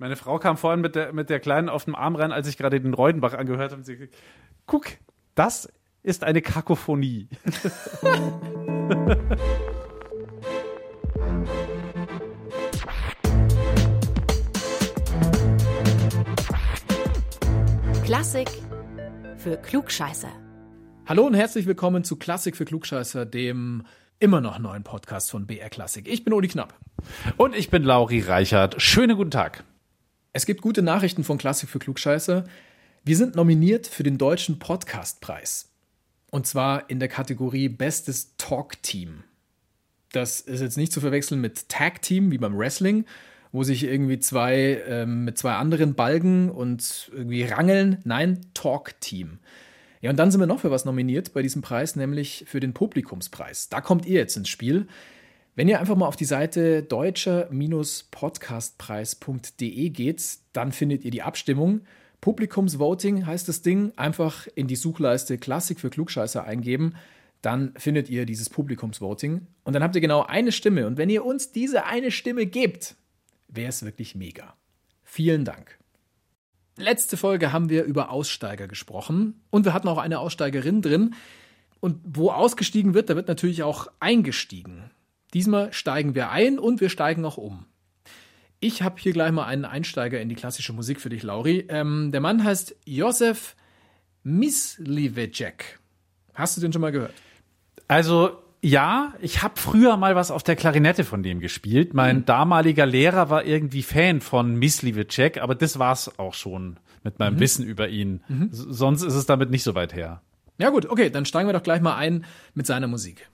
Meine Frau kam vorhin mit der, mit der Kleinen auf dem Arm rein, als ich gerade den Reudenbach angehört habe. Und sie gesagt, guck, das ist eine Kakophonie. Klassik für Klugscheißer. Hallo und herzlich willkommen zu Klassik für Klugscheißer, dem immer noch neuen Podcast von BR Klassik. Ich bin Uli Knapp. Und ich bin Lauri Reichert. Schönen guten Tag. Es gibt gute Nachrichten von Klassik für Klugscheißer. Wir sind nominiert für den Deutschen Podcastpreis. Und zwar in der Kategorie Bestes Talk-Team. Das ist jetzt nicht zu verwechseln mit Tag-Team wie beim Wrestling, wo sich irgendwie zwei ähm, mit zwei anderen balgen und irgendwie rangeln. Nein, Talk-Team. Ja, und dann sind wir noch für was nominiert bei diesem Preis, nämlich für den Publikumspreis. Da kommt ihr jetzt ins Spiel. Wenn ihr einfach mal auf die Seite deutscher-podcastpreis.de geht, dann findet ihr die Abstimmung. Publikumsvoting heißt das Ding. Einfach in die Suchleiste Klassik für Klugscheißer eingeben. Dann findet ihr dieses Publikumsvoting. Und dann habt ihr genau eine Stimme. Und wenn ihr uns diese eine Stimme gebt, wäre es wirklich mega. Vielen Dank. Letzte Folge haben wir über Aussteiger gesprochen. Und wir hatten auch eine Aussteigerin drin. Und wo ausgestiegen wird, da wird natürlich auch eingestiegen. Diesmal steigen wir ein und wir steigen auch um. Ich habe hier gleich mal einen Einsteiger in die klassische Musik für dich, Lauri. Ähm, der Mann heißt Josef Mislivecek. Hast du den schon mal gehört? Also ja, ich habe früher mal was auf der Klarinette von dem gespielt. Mein mhm. damaliger Lehrer war irgendwie Fan von Mislivecek, aber das war's auch schon mit meinem mhm. Wissen über ihn. Mhm. Sonst ist es damit nicht so weit her. Ja gut, okay, dann steigen wir doch gleich mal ein mit seiner Musik.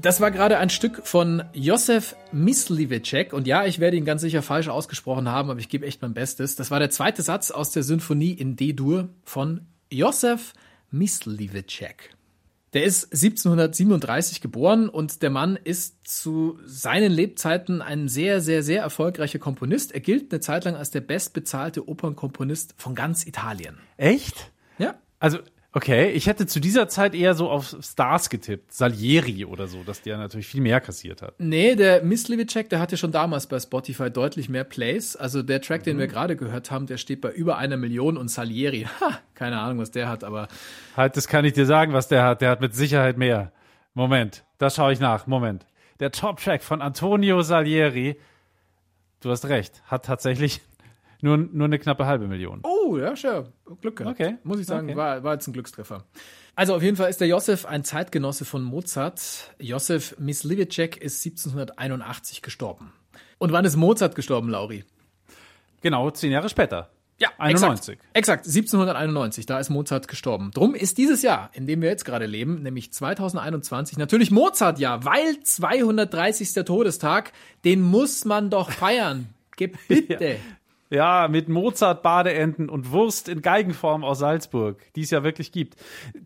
Das war gerade ein Stück von Josef Mislivecek. Und ja, ich werde ihn ganz sicher falsch ausgesprochen haben, aber ich gebe echt mein Bestes. Das war der zweite Satz aus der Sinfonie in D-Dur von Josef Mislivecek. Der ist 1737 geboren und der Mann ist zu seinen Lebzeiten ein sehr, sehr, sehr erfolgreicher Komponist. Er gilt eine Zeit lang als der bestbezahlte Opernkomponist von ganz Italien. Echt? Ja. Also Okay, ich hätte zu dieser Zeit eher so auf Stars getippt, Salieri oder so, dass der natürlich viel mehr kassiert hat. Nee, der Mislivicek, der hatte schon damals bei Spotify deutlich mehr Plays. Also der Track, den mhm. wir gerade gehört haben, der steht bei über einer Million und Salieri, ha, keine Ahnung, was der hat, aber. Halt, das kann ich dir sagen, was der hat. Der hat mit Sicherheit mehr. Moment, das schaue ich nach. Moment. Der Top-Track von Antonio Salieri, du hast recht, hat tatsächlich nur, nur eine knappe halbe Million. Oh, ja, sure. Glück gehabt. Okay. Muss ich sagen, okay. war, war jetzt ein Glückstreffer. Also auf jeden Fall ist der Josef ein Zeitgenosse von Mozart. Josef Mislivicek ist 1781 gestorben. Und wann ist Mozart gestorben, Lauri? Genau, zehn Jahre später. Ja, 91. Exakt, exakt, 1791, da ist Mozart gestorben. Drum ist dieses Jahr, in dem wir jetzt gerade leben, nämlich 2021, natürlich Mozart-Jahr, weil 230. Todestag, den muss man doch feiern. Gebitte. ja. Ja, mit Mozart-Badeenten und Wurst in Geigenform aus Salzburg, die es ja wirklich gibt.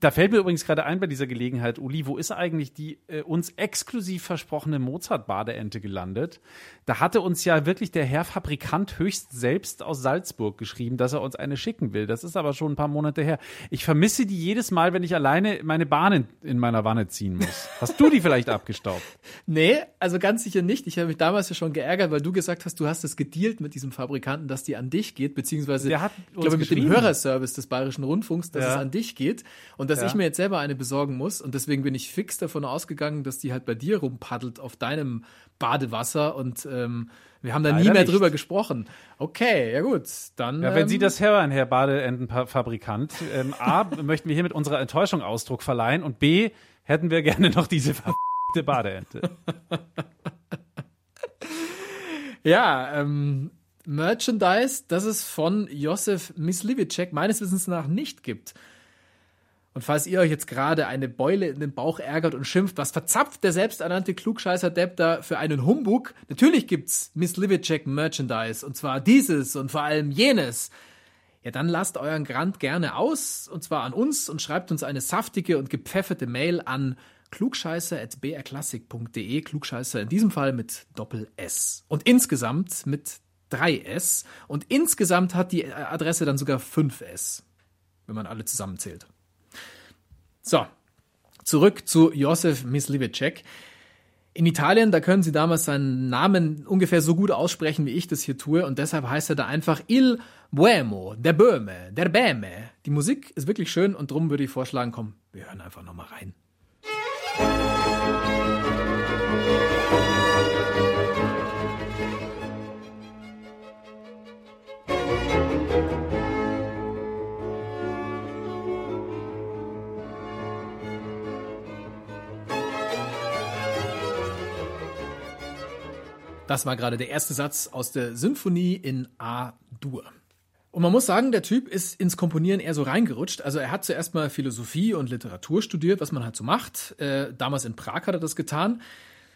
Da fällt mir übrigens gerade ein bei dieser Gelegenheit, Uli, wo ist eigentlich die äh, uns exklusiv versprochene Mozart-Badeente gelandet? Da hatte uns ja wirklich der Herr Fabrikant höchst selbst aus Salzburg geschrieben, dass er uns eine schicken will. Das ist aber schon ein paar Monate her. Ich vermisse die jedes Mal, wenn ich alleine meine Bahn in, meiner Wanne ziehen muss. Hast du die vielleicht abgestaubt? Nee, also ganz sicher nicht. Ich habe mich damals ja schon geärgert, weil du gesagt hast, du hast es gedealt mit diesem Fabrikanten dass die an dich geht, beziehungsweise Der hat ich glaube mit dem Hörerservice des Bayerischen Rundfunks, dass ja. es an dich geht und dass ja. ich mir jetzt selber eine besorgen muss. Und deswegen bin ich fix davon ausgegangen, dass die halt bei dir rumpaddelt auf deinem Badewasser und ähm, wir haben da Leider nie mehr nicht. drüber gesprochen. Okay, ja gut, dann. Ja, wenn ähm, Sie das hören, Herr Badeentenfabrikant, ähm, A, möchten wir hier mit unserer Enttäuschung Ausdruck verleihen und B, hätten wir gerne noch diese verfickte Badeente. ja, ähm, Merchandise, das es von Josef Mislivicek meines Wissens nach nicht gibt. Und falls ihr euch jetzt gerade eine Beule in den Bauch ärgert und schimpft, was verzapft der selbsternannte Klugscheißer-Depp da für einen Humbug? Natürlich gibt's Miss Livicek Merchandise. Und zwar dieses und vor allem jenes. Ja, dann lasst euren Grant gerne aus, und zwar an uns, und schreibt uns eine saftige und gepfefferte Mail an klugscheißer.brklassik.de. Klugscheißer in diesem Fall mit Doppel-S. Und insgesamt mit 3S. Und insgesamt hat die Adresse dann sogar 5S, wenn man alle zusammenzählt. So, zurück zu Josef Mislivicek. In Italien, da können sie damals seinen Namen ungefähr so gut aussprechen, wie ich das hier tue, und deshalb heißt er da einfach Il Buemo, der Böhme, der Bäme. Die Musik ist wirklich schön und drum würde ich vorschlagen, komm, wir hören einfach nochmal rein. Das war gerade der erste Satz aus der Symphonie in A-Dur. Und man muss sagen, der Typ ist ins Komponieren eher so reingerutscht. Also er hat zuerst mal Philosophie und Literatur studiert, was man halt so macht. Äh, damals in Prag hat er das getan.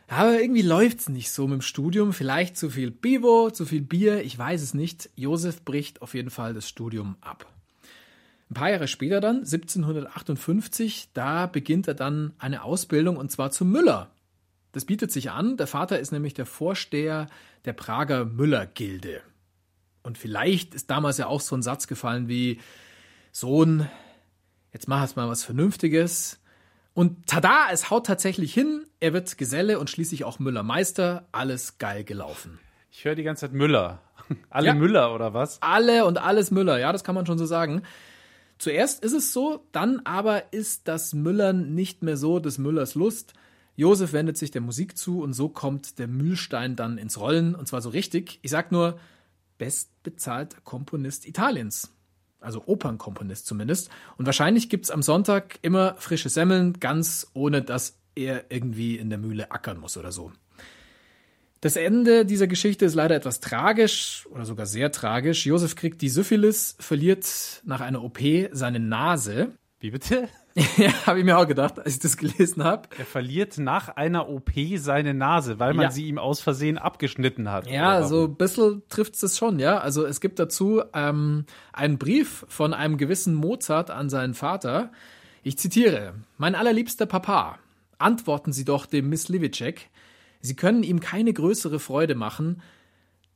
Aber irgendwie läuft's nicht so mit dem Studium. Vielleicht zu viel Bivo, zu viel Bier, ich weiß es nicht. Josef bricht auf jeden Fall das Studium ab. Ein paar Jahre später dann, 1758, da beginnt er dann eine Ausbildung und zwar zum Müller. Das bietet sich an. Der Vater ist nämlich der Vorsteher der Prager Müller-Gilde. Und vielleicht ist damals ja auch so ein Satz gefallen wie: Sohn, jetzt mach erst mal was Vernünftiges. Und tada, es haut tatsächlich hin. Er wird Geselle und schließlich auch Müllermeister. Alles geil gelaufen. Ich höre die ganze Zeit Müller. Alle Ja. Müller oder was? Alle und alles Müller, ja, das kann man schon so sagen. Zuerst ist es so, dann aber ist das Müllern nicht mehr so des Müllers Lust. Josef wendet sich der Musik zu und so kommt der Mühlstein dann ins Rollen und zwar so richtig. Ich sag nur, bestbezahlter Komponist Italiens. Also Opernkomponist zumindest. Und wahrscheinlich gibt's am Sonntag immer frische Semmeln, ganz ohne dass er irgendwie in der Mühle ackern muss oder so. Das Ende dieser Geschichte ist leider etwas tragisch oder sogar sehr tragisch. Josef kriegt die Syphilis, verliert nach einer OP seine Nase. Wie bitte? ja, habe ich mir auch gedacht, als ich das gelesen habe. Er verliert nach einer OP seine Nase, weil man Ja. sie ihm aus Versehen abgeschnitten hat. Ja, so ein bisschen trifft es schon, ja. Also es gibt dazu ähm, einen Brief von einem gewissen Mozart an seinen Vater. Ich zitiere: Mein allerliebster Papa, antworten Sie doch dem Miss Livicek. Sie können ihm keine größere Freude machen,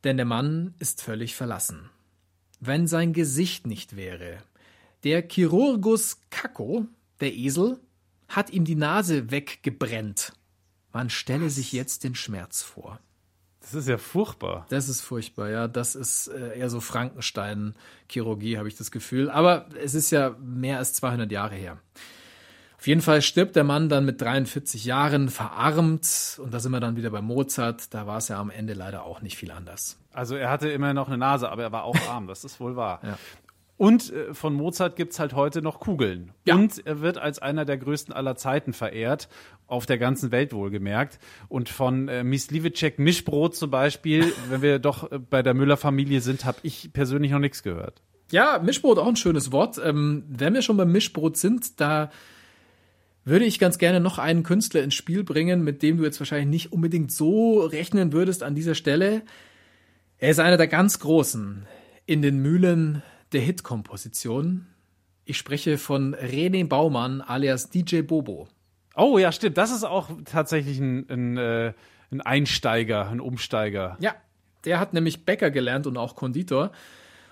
denn der Mann ist völlig verlassen. Wenn sein Gesicht nicht wäre. Der Chirurgus Kakko, der Esel, hat ihm die Nase weggebrennt. Man stelle sich jetzt den Schmerz vor. Das ist ja furchtbar. Das ist furchtbar, ja. Das ist äh, eher so Frankenstein-Chirurgie, habe ich das Gefühl. Aber es ist ja mehr als 200 Jahre her. Auf jeden Fall stirbt der Mann dann mit 43 Jahren verarmt. Und da sind wir dann wieder bei Mozart. Da war es ja am Ende leider auch nicht viel anders. Also er hatte immer noch eine Nase, aber er war auch arm, das ist wohl wahr. Ja. Und äh, von Mozart gibt's halt heute noch Kugeln. Ja. Und er wird als einer der größten aller Zeiten verehrt, auf der ganzen Welt wohlgemerkt. Und von äh, Mislivicek Mischbrot zum Beispiel, wenn wir doch äh, bei der Müller-Familie sind, habe ich persönlich noch nichts gehört. Ja, Mischbrot auch ein schönes Wort. Ähm, wenn wir schon beim Mischbrot sind, da würde ich ganz gerne noch einen Künstler ins Spiel bringen, mit dem du jetzt wahrscheinlich nicht unbedingt so rechnen würdest an dieser Stelle. Er ist einer der ganz Großen in den Mühlen der Hitkomposition. Ich spreche von René Baumann alias DJ Bobo. Oh ja, stimmt. Das ist auch tatsächlich ein, ein, äh, ein Einsteiger, ein Umsteiger. Ja, der hat nämlich Bäcker gelernt und auch Konditor.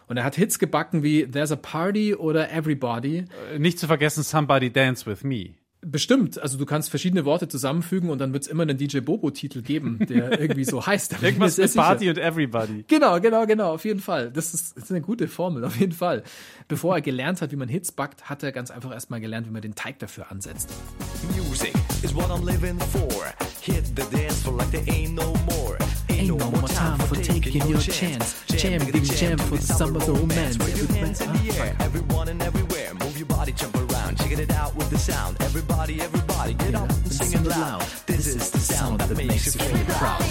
Und er hat Hits gebacken wie There's a Party oder Everybody. Äh, Nicht zu vergessen, Somebody Dance With Me. Bestimmt. Also du kannst verschiedene Worte zusammenfügen und dann wird es immer einen DJ Bobo-Titel geben, der irgendwie so heißt. Irgendwas mit sicher. Party und Everybody. Genau, genau, genau, auf jeden Fall. Das ist, das ist eine gute Formel, auf jeden Fall. Bevor er gelernt hat, wie man Hits backt, hat er ganz einfach erstmal gelernt, wie man den Teig dafür ansetzt. Music is what I'm living for. Hit the dance floor like there ain't no more. Ain't, no, more time for taking your chance. Jam, big jam for the summer's romance. With hands in the air, everyone and everywhere. Move your body, jump around, check it out with the sound. Everybody, everybody, get up and sing it loud. This is the sound that makes you feel proud.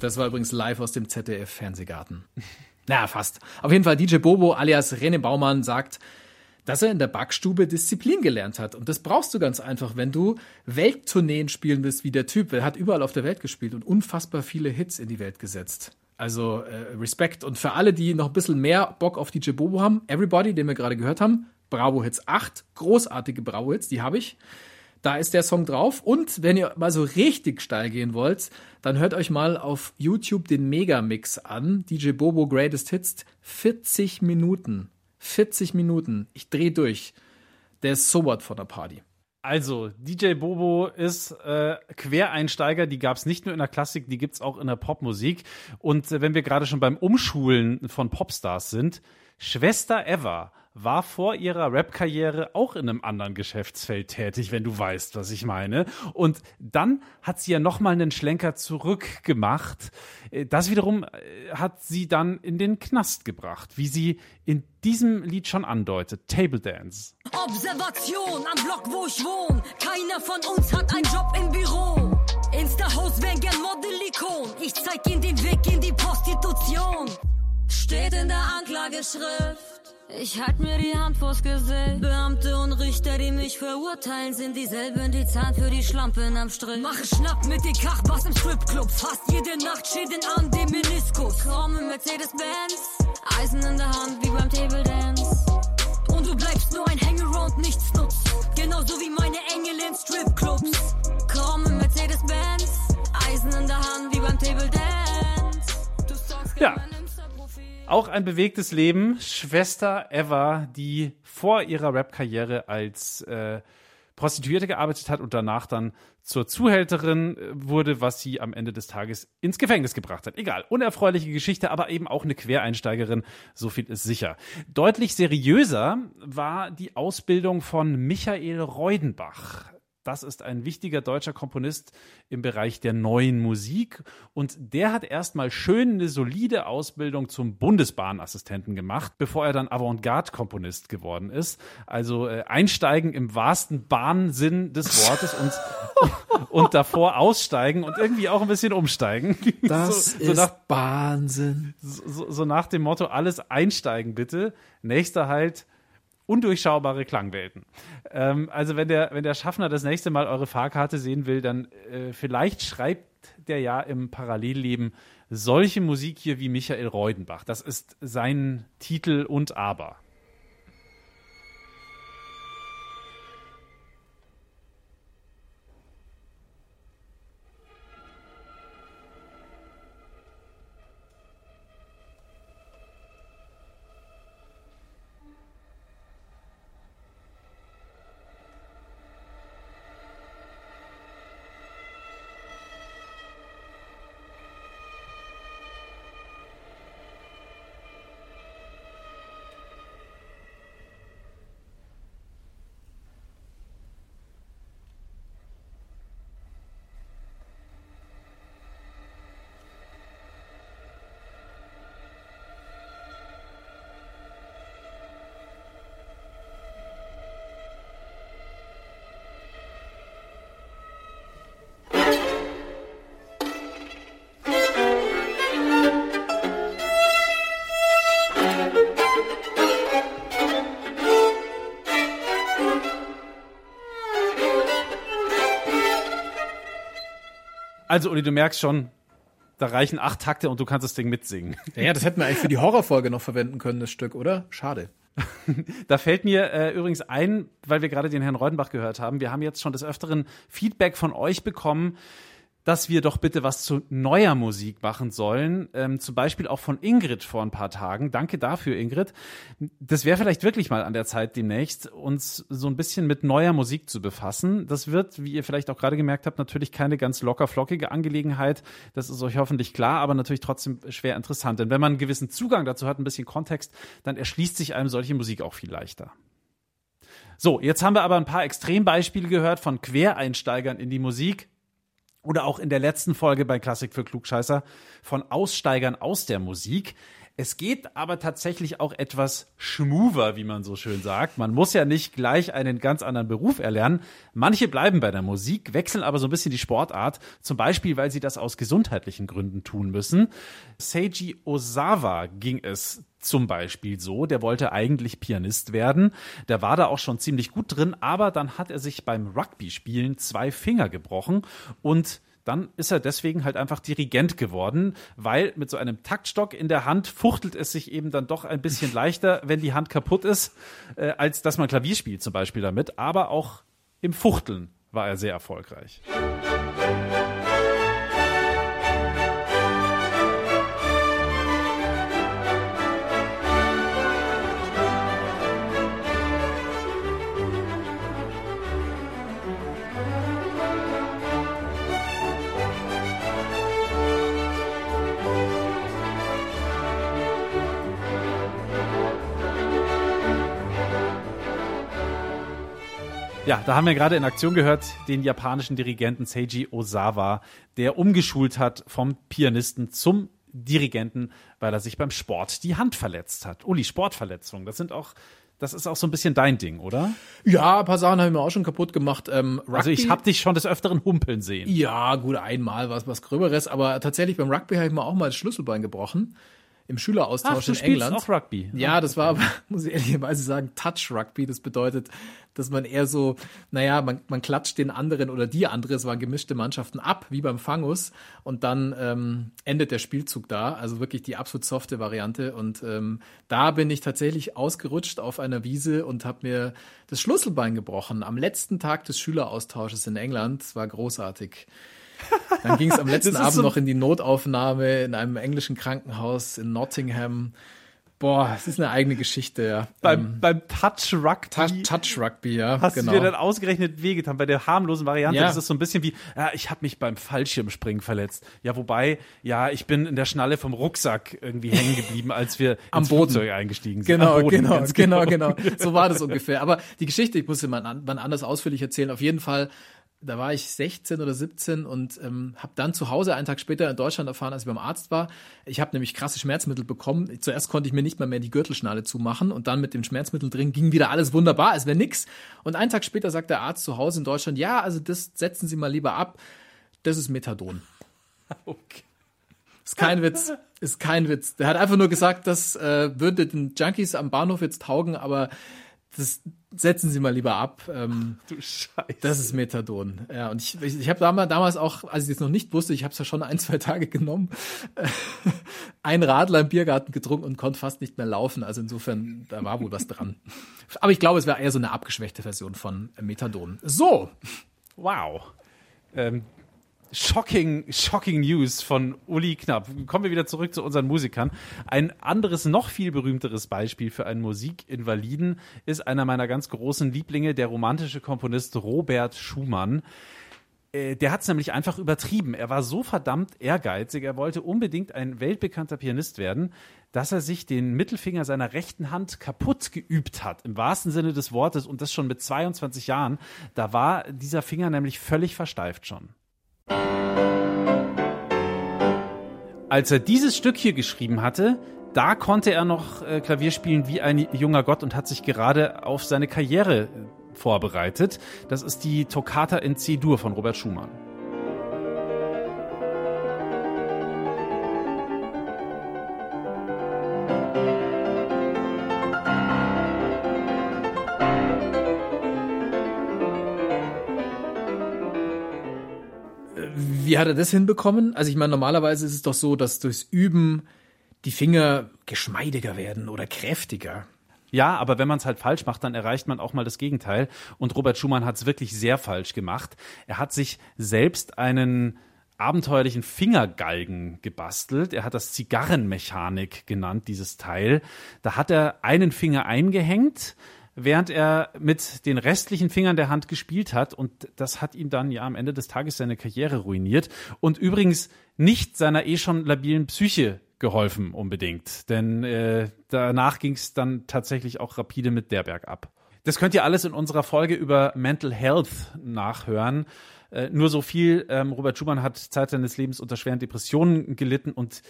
Das war übrigens live aus dem ZDF-Fernsehgarten. Na, fast. Auf jeden Fall DJ Bobo alias René Baumann sagt, dass er in der Backstube Disziplin gelernt hat. Und das brauchst du ganz einfach, wenn du Welttourneen spielen willst wie der Typ. Er hat überall auf der Welt gespielt und unfassbar viele Hits in die Welt gesetzt. Also äh, Respekt. Und für alle, die noch ein bisschen mehr Bock auf DJ Bobo haben, Everybody, den wir gerade gehört haben, Bravo Hits 8, großartige Bravo Hits, die habe ich. Da ist der Song drauf. Und wenn ihr mal so richtig steil gehen wollt, dann hört euch mal auf YouTube den Megamix an. DJ Bobo Greatest Hits. 40 Minuten. 40 Minuten. Ich dreh durch. Der ist so what von der Party. Also, DJ Bobo ist äh, Quereinsteiger, die gab es nicht nur in der Klassik, die gibt's auch in der Popmusik. Und äh, wenn wir gerade schon beim Umschulen von Popstars sind, Schwester Eva war vor ihrer Rap-Karriere auch in einem anderen Geschäftsfeld tätig, wenn du weißt, was ich meine. Und dann hat sie ja nochmal einen Schlenker zurückgemacht. Äh, Das wiederum äh, hat sie dann in den Knast gebracht, wie sie in diesem Lied schon andeutet. Table Dance. Observation am Block, wo ich wohne. Keiner von uns hat einen Job im Büro. Insta-Host wär gern Model-Ikon. Ich zeig ihnen den Weg in die Prostitution. Steht in der Anklageschrift. Ich halt mir die Hand vors Gesicht. Beamte und Richter, die mich verurteilen, sind dieselben, die zahlen für die Schlampen am Strich. Mache Schnapp mit den Kachbass im Stripclub. Fast jede Nacht Schäden an dem Meniskus. Komm im Mercedes-Benz. Eisen in der Hand wie beim Table Dance. Und du bleibst nur ein Hangaround, nichts nutzt. Genauso wie meine Engel in Stripclubs. Komm im Mercedes-Benz. Eisen in der Hand wie beim Table Dance. Du sagst Ja. Auch ein bewegtes Leben. Schwester Eva, die vor ihrer Rap-Karriere als äh, Prostituierte gearbeitet hat und danach dann zur Zuhälterin äh, wurde, was sie am Ende des Tages ins Gefängnis gebracht hat. Egal, unerfreuliche Geschichte, aber eben auch eine Quereinsteigerin, so viel ist sicher. Deutlich seriöser war die Ausbildung von Michael Reudenbach. Das ist ein wichtiger deutscher Komponist im Bereich der neuen Musik. Und der hat erstmal schön eine solide Ausbildung zum Bundesbahnassistenten gemacht, bevor er dann Avantgarde-Komponist geworden ist. Also äh, einsteigen im wahrsten Bahnsinn des Wortes und, und davor aussteigen und irgendwie auch ein bisschen umsteigen. Das so, so ist nach Wahnsinn. so, so nach dem Motto, alles einsteigen bitte. Nächster halt, undurchschaubare Klangwelten. Ähm, also wenn der, wenn der Schaffner das nächste Mal eure Fahrkarte sehen will, dann äh, vielleicht schreibt der ja im Parallelleben solche Musik hier wie Michael Reudenbach. Das ist sein Titel und Aber. Also, Uli, du merkst schon, da reichen acht Takte und du kannst das Ding mitsingen. Ja, das hätten wir eigentlich für die Horrorfolge noch verwenden können, das Stück, oder? Schade. Da fällt mir äh, übrigens ein, weil wir gerade den Herrn Reudenbach gehört haben, wir haben jetzt schon des Öfteren Feedback von euch bekommen, dass wir doch bitte was zu neuer Musik machen sollen. Ähm, zum Beispiel auch von Ingrid vor ein paar Tagen. Danke dafür, Ingrid. Das wäre vielleicht wirklich mal an der Zeit demnächst, uns so ein bisschen mit neuer Musik zu befassen. Das wird, wie ihr vielleicht auch gerade gemerkt habt, natürlich keine ganz locker flockige Angelegenheit. Das ist euch hoffentlich klar, aber natürlich trotzdem schwer interessant. Denn wenn man einen gewissen Zugang dazu hat, ein bisschen Kontext, dann erschließt sich einem solche Musik auch viel leichter. So, jetzt haben wir aber ein paar Extrembeispiele gehört von Quereinsteigern in die Musik oder auch in der letzten Folge bei Klassik für Klugscheißer von Aussteigern aus der Musik. Es geht aber tatsächlich auch etwas schmuver, wie man so schön sagt. Man muss ja nicht gleich einen ganz anderen Beruf erlernen. Manche bleiben bei der Musik, wechseln aber so ein bisschen die Sportart, zum Beispiel, weil sie das aus gesundheitlichen Gründen tun müssen. Seiji Osawa ging es zum Beispiel so. Der wollte eigentlich Pianist werden. Der war da auch schon ziemlich gut drin, aber dann hat er sich beim Rugby-Spielen zwei Finger gebrochen und dann ist er deswegen halt einfach Dirigent geworden, weil mit so einem Taktstock in der Hand fuchtelt es sich eben dann doch ein bisschen leichter, wenn die Hand kaputt ist, äh, als dass man Klavier spielt zum Beispiel damit. Aber auch im Fuchteln war er sehr erfolgreich. Ja, da haben wir gerade in Aktion gehört den japanischen Dirigenten Seiji Osawa, der umgeschult hat vom Pianisten zum Dirigenten, weil er sich beim Sport die Hand verletzt hat. Uli, Sportverletzungen, das sind auch, das ist auch so ein bisschen dein Ding, oder? Ja, ein paar Sachen habe ich mir auch schon kaputt gemacht. Ähm, Also ich habe dich schon des Öfteren humpeln sehen. Ja, gut, einmal was was Gröberes, aber tatsächlich beim Rugby habe ich mir auch mal das Schlüsselbein gebrochen. Im Schüleraustausch Ach, du in spielst England. auch Rugby. Ja, das war aber, muss ich ehrlicherweise sagen, Touch Rugby. Das bedeutet, dass man eher so, naja, man, man klatscht den anderen oder die andere, es waren gemischte Mannschaften ab, wie beim Fangus. Und dann ähm, endet der Spielzug da. Also wirklich die absolut softe Variante. Und ähm, da bin ich tatsächlich ausgerutscht auf einer Wiese und habe mir das Schlüsselbein gebrochen. Am letzten Tag des Schüleraustausches in England. Es war großartig. Dann ging es am letzten Abend so- noch in die Notaufnahme in einem englischen Krankenhaus in Nottingham. Boah, es ist eine eigene Geschichte, ja. Beim, beim Touch Rugby. Touch, Touch Rugby, ja. Hast genau. du dir dann ausgerechnet wehgetan bei der harmlosen Variante? Ja. Das ist so ein bisschen wie, ja, ich habe mich beim Fallschirmspringen verletzt. Ja, wobei, ja, ich bin in der Schnalle vom Rucksack irgendwie hängen geblieben, als wir Am ins Boden. Flugzeug eingestiegen sind. Genau, Boden, genau, ganz genau, genau. So war das ungefähr. Aber die Geschichte, ich muss sie mal wann anders ausführlich erzählen. Auf jeden Fall, da war ich 16 oder 17 und ähm, habe dann zu Hause einen Tag später in Deutschland erfahren, als ich beim Arzt war. Ich habe nämlich krasse Schmerzmittel bekommen. Zuerst konnte ich mir nicht mal mehr die Gürtelschnalle zumachen und dann mit dem Schmerzmittel drin ging wieder alles wunderbar, es wäre nix. Und einen Tag später sagt der Arzt zu Hause in Deutschland, ja, also das setzen Sie mal lieber ab. Das ist Methadon. Okay. Ist kein Witz. Ist kein Witz. Der hat einfach nur gesagt, das äh, würde den Junkies am Bahnhof jetzt taugen, aber das setzen Sie mal lieber ab. Ähm, Du Scheiße. das ist Methadon. Ja, und ich, ich, ich habe damals, damals auch, als ich es noch nicht wusste, ich habe es ja schon ein, zwei Tage genommen, äh, ein Radler im Biergarten getrunken und konnte fast nicht mehr laufen. Also insofern, da war wohl was dran. Aber ich glaube, es wäre eher so eine abgeschwächte Version von Methadon. So, Wow. Ähm, shocking, shocking News von Uli Knapp. Kommen wir wieder zurück zu unseren Musikern. Ein anderes, noch viel berühmteres Beispiel für einen Musikinvaliden ist einer meiner ganz großen Lieblinge, der romantische Komponist Robert Schumann. Äh, Der hat es nämlich einfach übertrieben. Er war so verdammt ehrgeizig. Er wollte unbedingt ein weltbekannter Pianist werden, dass er sich den Mittelfinger seiner rechten Hand kaputt geübt hat. Im wahrsten Sinne des Wortes. Und das schon mit 22 Jahren. Da war dieser Finger nämlich völlig versteift schon. Als er dieses Stück hier geschrieben hatte, da konnte er noch äh, Klavier spielen wie ein junger Gott und hat sich gerade auf seine Karriere vorbereitet. Das ist die Toccata in C-Dur von Robert Schumann. Wie hat er das hinbekommen? Also ich meine, normalerweise ist es doch so, dass durchs Üben die Finger geschmeidiger werden oder kräftiger. Ja, aber wenn man es halt falsch macht, dann erreicht man auch mal das Gegenteil. Und Robert Schumann hat es wirklich sehr falsch gemacht. Er hat sich selbst einen abenteuerlichen Fingergalgen gebastelt. Er hat das Zigarrenmechanik genannt, dieses Teil. Da hat er einen Finger eingehängt, während er mit den restlichen Fingern der Hand gespielt hat. Und das hat ihm dann ja am Ende des Tages seine Karriere ruiniert. Und übrigens nicht seiner eh schon labilen Psyche geholfen unbedingt. Denn äh, danach ging es dann tatsächlich auch rapide mit der bergab. Das könnt ihr alles in unserer Folge über Mental Health nachhören. Äh, nur so viel, ähm, Robert Schumann hat Zeit seines Lebens unter schweren Depressionen gelitten und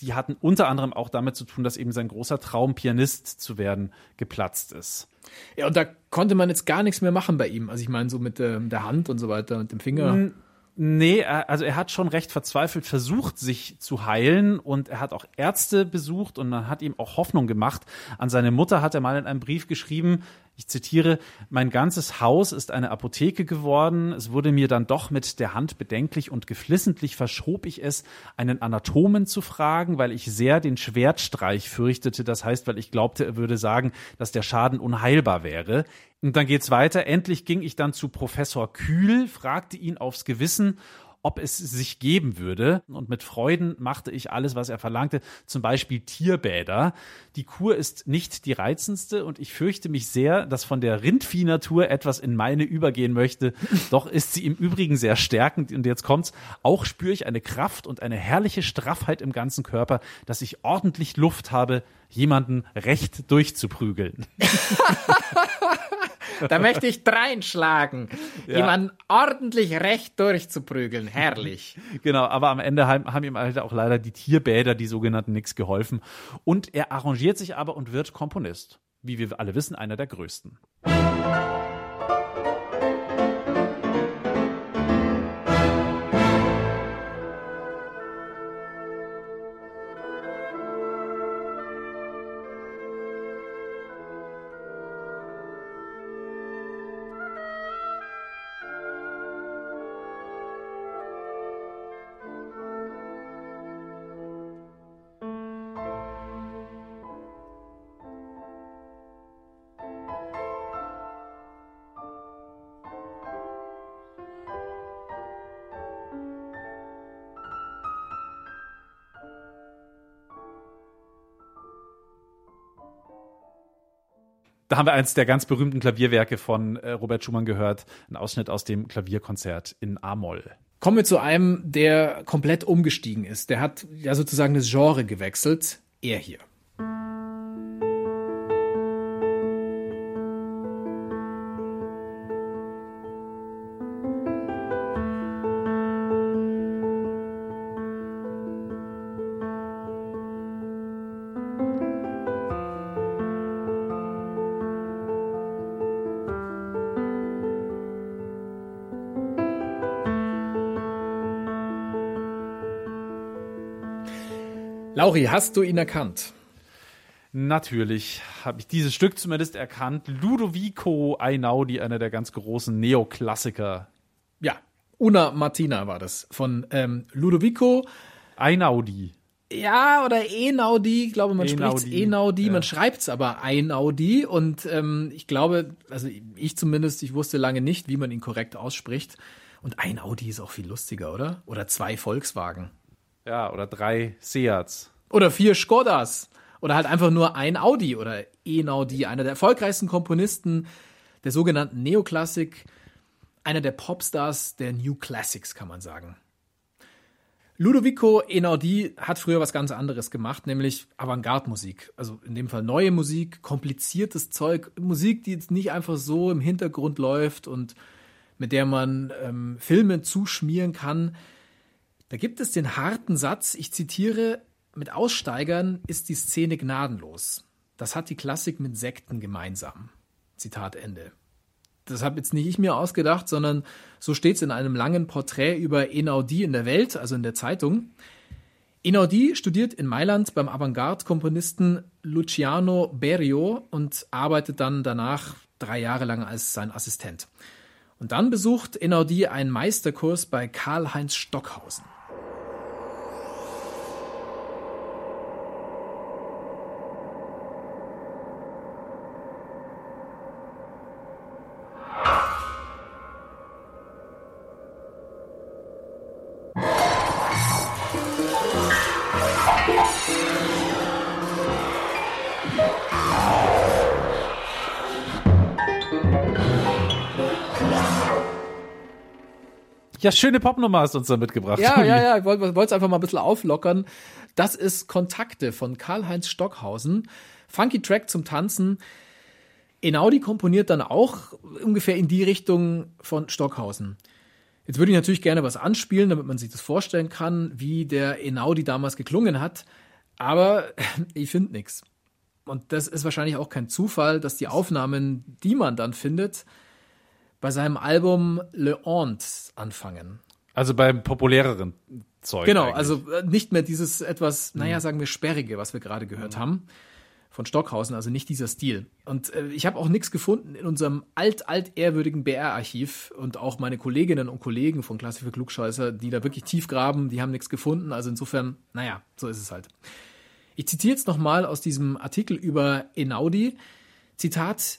die hatten unter anderem auch damit zu tun, dass eben sein großer Traum, Pianist zu werden, geplatzt ist. Ja, und da konnte man jetzt gar nichts mehr machen bei ihm. Also ich meine, so mit ähm, der Hand und so weiter und dem Finger. Nee, er, also er hat schon recht verzweifelt versucht, sich zu heilen und er hat auch Ärzte besucht und man hat ihm auch Hoffnung gemacht. An seine Mutter hat er mal in einem Brief geschrieben, ich zitiere, mein ganzes Haus ist eine Apotheke geworden. Es wurde mir dann doch mit der Hand bedenklich und geflissentlich verschob ich es, einen Anatomen zu fragen, weil ich sehr den Schwertstreich fürchtete. Das heißt, weil ich glaubte, er würde sagen, dass der Schaden unheilbar wäre. Und dann geht's weiter. Endlich ging ich dann zu Professor Kühl, fragte ihn aufs Gewissen, ob es sich geben würde. Und mit Freuden machte ich alles, was er verlangte, zum Beispiel Tierbäder. Die Kur ist nicht die reizendste und ich fürchte mich sehr, dass von der Rindviehnatur etwas in meine übergehen möchte. Doch ist sie im Übrigen sehr stärkend. Und jetzt kommt's. Auch spüre ich eine Kraft und eine herrliche Straffheit im ganzen Körper, dass ich ordentlich Luft habe, jemanden recht durchzuprügeln. Da möchte ich dreinschlagen. Jemanden ordentlich recht durchzuprügeln. Herrlich. Genau, aber am Ende haben, haben ihm halt auch leider die Tierbäder, die sogenannten, nichts geholfen. Und er arrangiert sich aber und wird Komponist. Wie wir alle wissen, einer der größten. Da haben wir eins der ganz berühmten Klavierwerke von äh, Robert Schumann gehört, ein Ausschnitt aus dem Klavierkonzert in A-Moll. Kommen wir zu einem, der komplett umgestiegen ist. Der hat ja sozusagen das Genre gewechselt. Er hier. Lauri, hast du ihn erkannt? Natürlich habe ich dieses Stück zumindest erkannt. Ludovico Einaudi, einer der ganz großen Neoklassiker. Ja, Una Martina war das von ähm, Ludovico. Einaudi. Ja, oder Enaudi, ich glaube, man Einaudi, spricht Enaudi, ja. man schreibt es aber Einaudi und ähm, ich glaube, also ich zumindest, ich wusste lange nicht, wie man ihn korrekt ausspricht. Und ein Audi ist auch viel lustiger, oder? Oder zwei Volkswagen. Ja, oder drei Seats. Oder vier Skodas. Oder halt einfach nur ein Audi oder Enaudi, einer der erfolgreichsten Komponisten der sogenannten Neoklassik, einer der Popstars der New Classics, kann man sagen. Ludovico Einaudi hat früher was ganz anderes gemacht, nämlich Avantgarde-Musik. Also in dem Fall neue Musik, kompliziertes Zeug, Musik, die jetzt nicht einfach so im Hintergrund läuft und mit der man ähm, Filme zuschmieren kann. Da gibt es den harten Satz, ich zitiere, mit Aussteigern ist die Szene gnadenlos. Das hat die Klassik mit Sekten gemeinsam. Zitat Ende. Das habe jetzt nicht ich mir ausgedacht, sondern so steht es in einem langen Porträt über Einaudi in der Welt, also in der Zeitung. Einaudi studiert in Mailand beim Avantgarde-Komponisten Luciano Berio und arbeitet dann danach drei Jahre lang als sein Assistent. Und dann besucht Einaudi einen Meisterkurs bei Karl-Heinz Stockhausen. Ja, schöne Popnummer hast du uns da mitgebracht. Ja, ja, ja, ich wollte es einfach mal ein bisschen auflockern. Das ist Kontakte von Karl-Heinz Stockhausen. Funky Track zum Tanzen. Einaudi komponiert dann auch ungefähr in die Richtung von Stockhausen. Jetzt würde ich natürlich gerne was anspielen, damit man sich das vorstellen kann, wie der Enaudi damals geklungen hat. Aber ich finde nichts. Und das ist wahrscheinlich auch kein Zufall, dass die Aufnahmen, die man dann findet, bei seinem Album Le Honte anfangen. Also beim populäreren Zeug. Genau, eigentlich. also äh, nicht mehr dieses etwas, naja, sagen wir, sperrige, was wir gerade gehört haben von Stockhausen, also nicht dieser Stil. Und äh, ich habe auch nichts gefunden in unserem alt, alt ehrwürdigen BR-Archiv und auch meine Kolleginnen und Kollegen von Klassik für Klugscheißer, die da wirklich tief graben, die haben nichts gefunden. Also insofern, naja, so ist es halt. Ich zitiere jetzt nochmal aus diesem Artikel über Enaudi. Zitat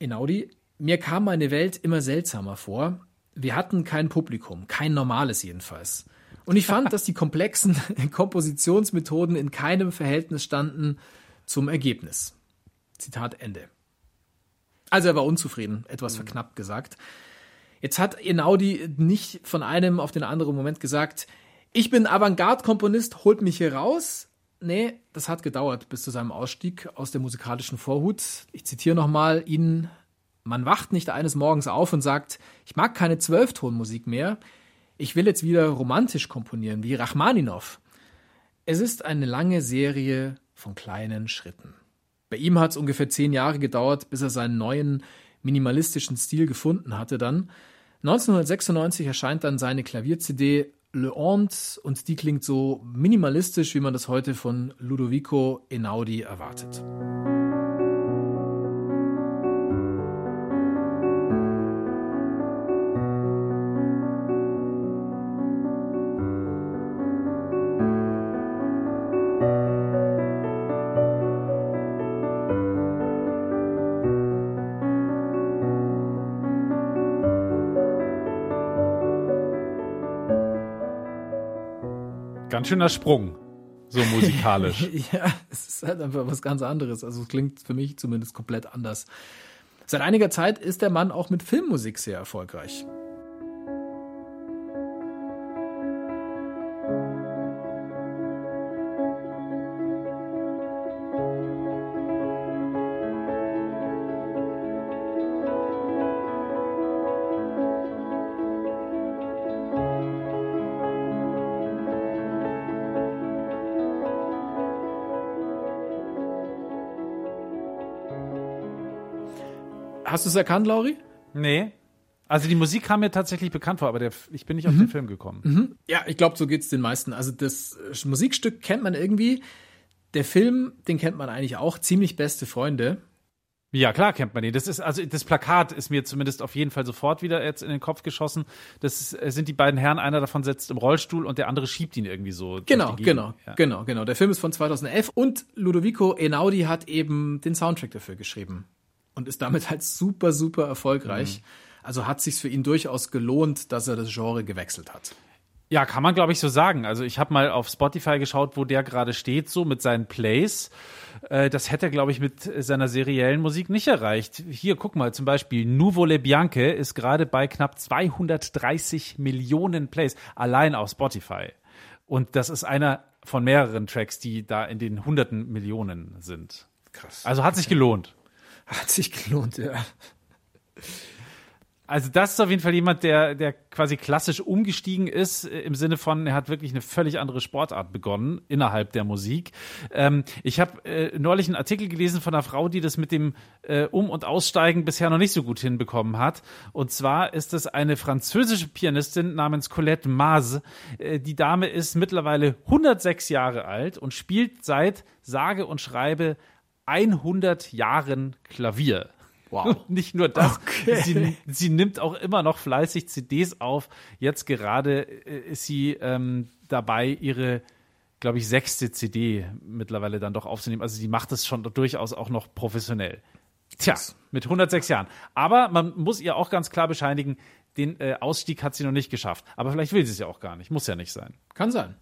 Enaudi, mir kam meine Welt immer seltsamer vor. Wir hatten kein Publikum, kein normales jedenfalls. Und ich fand, dass die komplexen Kompositionsmethoden in keinem Verhältnis standen zum Ergebnis. Zitat Ende. Also er war unzufrieden, etwas verknappt gesagt. Jetzt hat Enaudi nicht von einem auf den anderen Moment gesagt, ich bin Avantgarde-Komponist, holt mich hier raus. Nee, das hat gedauert bis zu seinem Ausstieg aus der musikalischen Vorhut. Ich zitiere nochmal ihn. Man wacht nicht eines Morgens auf und sagt, ich mag keine Zwölftonmusik mehr. Ich will jetzt wieder romantisch komponieren, wie Rachmaninow. Es ist eine lange Serie von kleinen Schritten. Bei ihm hat es ungefähr zehn Jahre gedauert, bis er seinen neuen minimalistischen Stil gefunden hatte dann. 1996 erscheint dann seine Klavier-CD Le Honte und die klingt so minimalistisch, wie man das heute von Ludovico Einaudi erwartet. Ganz schöner Sprung. So musikalisch. Ja, es ist halt einfach was ganz anderes. Also es klingt für mich zumindest komplett anders. Seit einiger Zeit ist der Mann auch mit Filmmusik sehr erfolgreich. Hast du es erkannt, Lauri? nee. Also die Musik kam mir tatsächlich bekannt vor, aber der, ich bin nicht auf den Film gekommen. Ja, ich glaube, so geht's den meisten. Also das äh, Musikstück kennt man irgendwie. Der Film, den kennt man eigentlich auch. Ziemlich beste Freunde. Ja, klar kennt man den. Das ist also das Plakat ist mir zumindest auf jeden Fall sofort wieder jetzt in den Kopf geschossen. Das ist, äh, sind die beiden Herren, einer davon sitzt im Rollstuhl und der andere schiebt ihn irgendwie so. Genau, genau, Ja. genau, genau. Der Film ist von 2011 und Ludovico Einaudi hat eben den Soundtrack dafür geschrieben und ist damit halt super, super erfolgreich. Mhm. Also hat sich's für ihn durchaus gelohnt, dass er das Genre gewechselt hat. Ja, kann man glaube ich so sagen. Also ich habe mal auf Spotify geschaut, wo der gerade steht, so mit seinen Plays. Äh, das hätte er, glaube ich, mit seiner seriellen Musik nicht erreicht. Hier, guck mal, zum Beispiel Nuvole Bianche ist gerade bei knapp 230 Millionen Plays, allein auf Spotify. Und das ist einer von mehreren Tracks, die da in den hunderten Millionen sind. Krass. Also hat sich gelohnt. Hat sich gelohnt, ja. Also das ist auf jeden Fall jemand, der, der quasi klassisch umgestiegen ist, äh, im Sinne von, er hat wirklich eine völlig andere Sportart begonnen innerhalb der Musik. Ähm, ich habe äh, neulich einen Artikel gelesen von einer Frau, die das mit dem äh, Um- und Aussteigen bisher noch nicht so gut hinbekommen hat. Und zwar ist es eine französische Pianistin namens Colette Maz. Äh, die Dame ist mittlerweile 106 Jahre alt und spielt seit sage und schreibe 100 Jahren Klavier. Wow. Nicht nur das, sie, sie nimmt auch immer noch fleißig CDs auf. Jetzt gerade äh, ist sie ähm, dabei, ihre, glaube ich, sechste CD mittlerweile dann doch aufzunehmen. Also sie macht es schon durchaus auch noch professionell. Tja, mit 106 Jahren. Aber man muss ihr auch ganz klar bescheinigen, den äh, Ausstieg hat sie noch nicht geschafft. Aber vielleicht will sie es ja auch gar nicht. Muss ja nicht sein. Kann sein.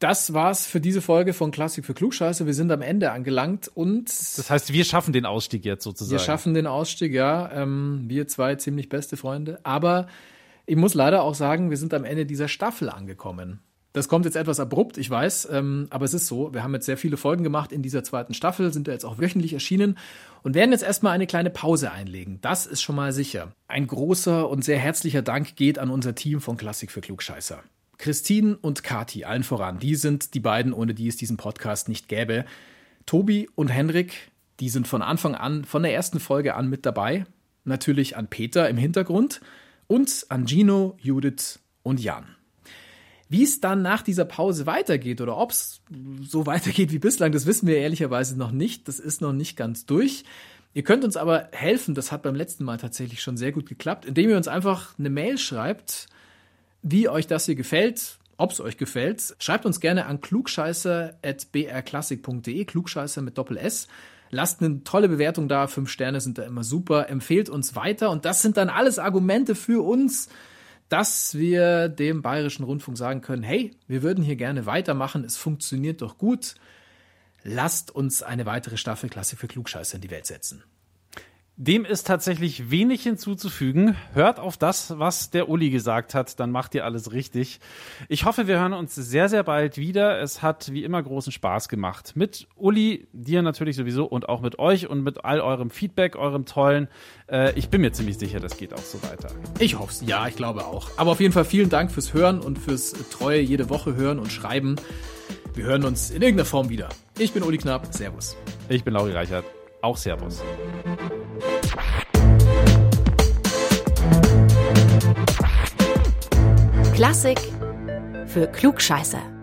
Das war's für diese Folge von Klassik für Klugscheiße. Wir sind am Ende angelangt und Das heißt, wir schaffen den Ausstieg jetzt sozusagen. wir schaffen den Ausstieg, ja. Ähm, wir zwei ziemlich beste Freunde. Aber ich muss leider auch sagen, wir sind am Ende dieser Staffel angekommen. Das kommt jetzt etwas abrupt, ich weiß, ähm, aber es ist so. Wir haben jetzt sehr viele Folgen gemacht in dieser zweiten Staffel, sind ja jetzt auch wöchentlich erschienen und werden jetzt erstmal eine kleine Pause einlegen. Das ist schon mal sicher. Ein großer und sehr herzlicher Dank geht an unser Team von Klassik für Klugscheißer. Christine und Kati, allen voran, die sind die beiden, ohne die es diesen Podcast nicht gäbe. Tobi und Henrik, die sind von Anfang an, von der ersten Folge an mit dabei. Natürlich an Peter im Hintergrund und an Gino, Judith und Jan. Wie es dann nach dieser Pause weitergeht oder ob es so weitergeht wie bislang, das wissen wir ehrlicherweise noch nicht. Das ist noch nicht ganz durch. Ihr könnt uns aber helfen, das hat beim letzten Mal tatsächlich schon sehr gut geklappt, indem ihr uns einfach eine Mail schreibt, wie euch das hier gefällt, ob es euch gefällt. Schreibt uns gerne an klugscheißer.brklassik.de, klugscheißer mit Doppel S. Lasst eine tolle Bewertung da, fünf Sterne sind da immer super. Empfehlt uns weiter und das sind dann alles Argumente für uns, dass wir dem Bayerischen Rundfunk sagen können, hey, wir würden hier gerne weitermachen, es funktioniert doch gut. Lasst uns eine weitere Staffel Klasse für Klugscheißer in die Welt setzen. Dem ist tatsächlich wenig hinzuzufügen. Hört auf das, was der Uli gesagt hat, dann macht ihr alles richtig. Ich hoffe, wir hören uns sehr, sehr bald wieder. Es hat wie immer großen Spaß gemacht. Mit Uli, dir natürlich sowieso und auch mit euch und mit all eurem Feedback, eurem tollen. Äh, ich bin mir ziemlich sicher, das geht auch so weiter. Ich hoffe es, ja, ich glaube auch. Aber auf jeden Fall vielen Dank fürs Hören und fürs treue jede Woche hören und schreiben. Wir hören uns in irgendeiner Form wieder. Ich bin Uli Knapp, Servus. Ich bin Lauri Reichert. Auch Servus. Klassik für Klugscheißer.